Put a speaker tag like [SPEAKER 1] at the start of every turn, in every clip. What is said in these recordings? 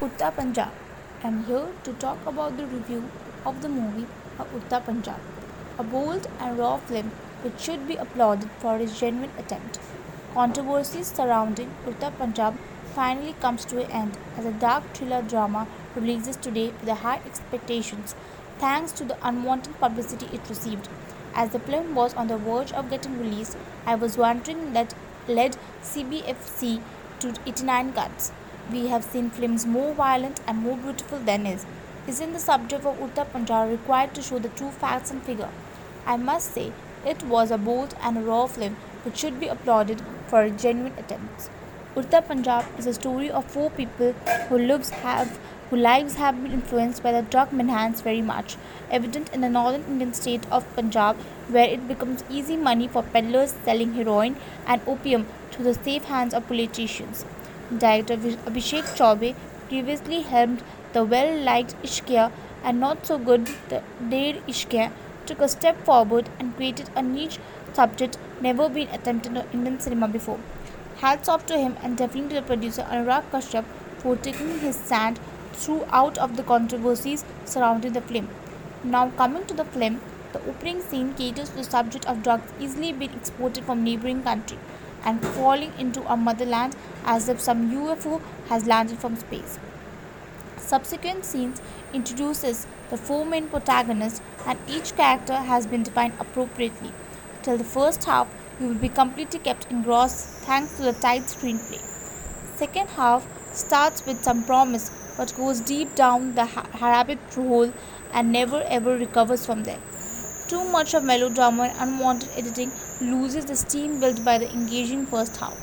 [SPEAKER 1] Udta Punjab. I'm here to talk about the review of the movie Udta Punjab, a bold and raw film which should be applauded for its genuine attempt. Controversies surrounding Udta Punjab finally comes to an end as a dark thriller drama releases today with high expectations thanks to the unwanted publicity it received. As the film was on the verge of getting released, I was wondering that led CBFC to 89 cuts. We have seen films more violent and more beautiful than is. Isn't the subject of Udta Punjab required to show the true facts and figure? I must say, it was a bold and a raw film which should be applauded for its genuine attempts. Udta Punjab is a story of four people who lives have whose lives have been influenced by the drug menace very much, evident in the northern Indian state of Punjab, where it becomes easy money for peddlers selling heroin and opium through the safe hands of politicians. Director Abhishek Chaubey previously helmed the well-liked Ishqiya and not so good the Dedh Ishqiya took a step forward and created a niche subject never been attempted in Indian cinema before. Hats off to him and definitely to the producer Anurag Kashyap for taking his stand throughout of the controversies surrounding the film. Now coming to the film, the opening scene caters to the subject of drugs easily being exported from neighboring country and falling into our motherland as if some UFO has landed from space. Subsequent scenes introduces the four main protagonists and each character has been defined appropriately. Till the first half, you will be completely kept engrossed thanks to the tight screenplay. Second half starts with some promise but goes deep down the rabbit hole and never ever recovers from there. Too much of melodrama and unwanted editing loses the steam built by the engaging first half.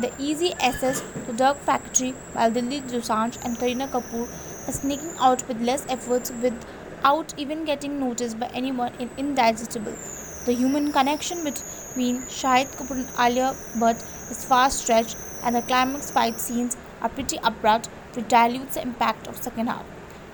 [SPEAKER 1] The easy access to Dark Factory while Diljit Dosanjh and Kareena Kapoor are sneaking out with less efforts without even getting noticed by anyone is indigestible. The human connection between Shahid Kapoor and Alia Bhatt is far stretched and the climax fight scenes are pretty abrupt which dilutes the impact of second half.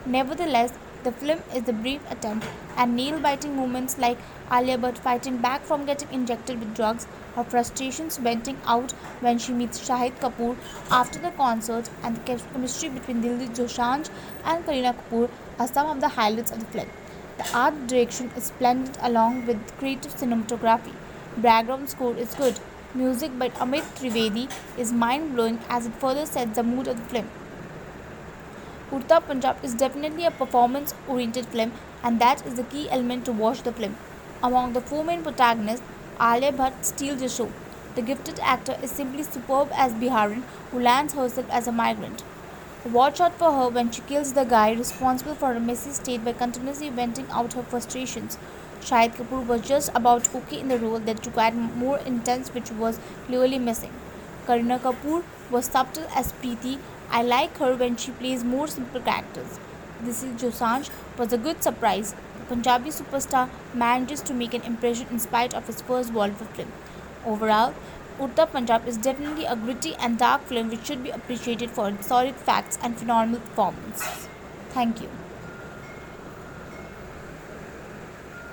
[SPEAKER 1] Nevertheless, the film is a brief attempt, at nail-biting moments like Alia Bhatt fighting back from getting injected with drugs, her frustrations venting out when she meets Shahid Kapoor after the concert, and the chemistry between Diljit Dosanjh and Kareena Kapoor are some of the highlights of the film. The art direction is splendid along with creative cinematography. Background score is good. Music by Amit Trivedi is mind-blowing as it further sets the mood of the film. Udta Punjab is definitely a performance oriented film, and that is the key element to watch the film. Among the four main protagonists, Alia Bhatt steals the show. The gifted actor is simply superb as Biharin, who lands herself as a migrant. Watch out for her when she kills the guy responsible for her messy state by continuously venting out her frustrations. Shahid Kapoor was just about okay in the role that required more intense, which was clearly missing. Kareena Kapoor was subtle as Preeti I like her when she plays more simple characters. Diljit Dosanjh was a good surprise. The Punjabi superstar manages to make an impression in spite of his first Bollywood film. Overall, Udta Punjab is definitely a gritty and dark film which should be appreciated for its solid facts and phenomenal performance. Thank you.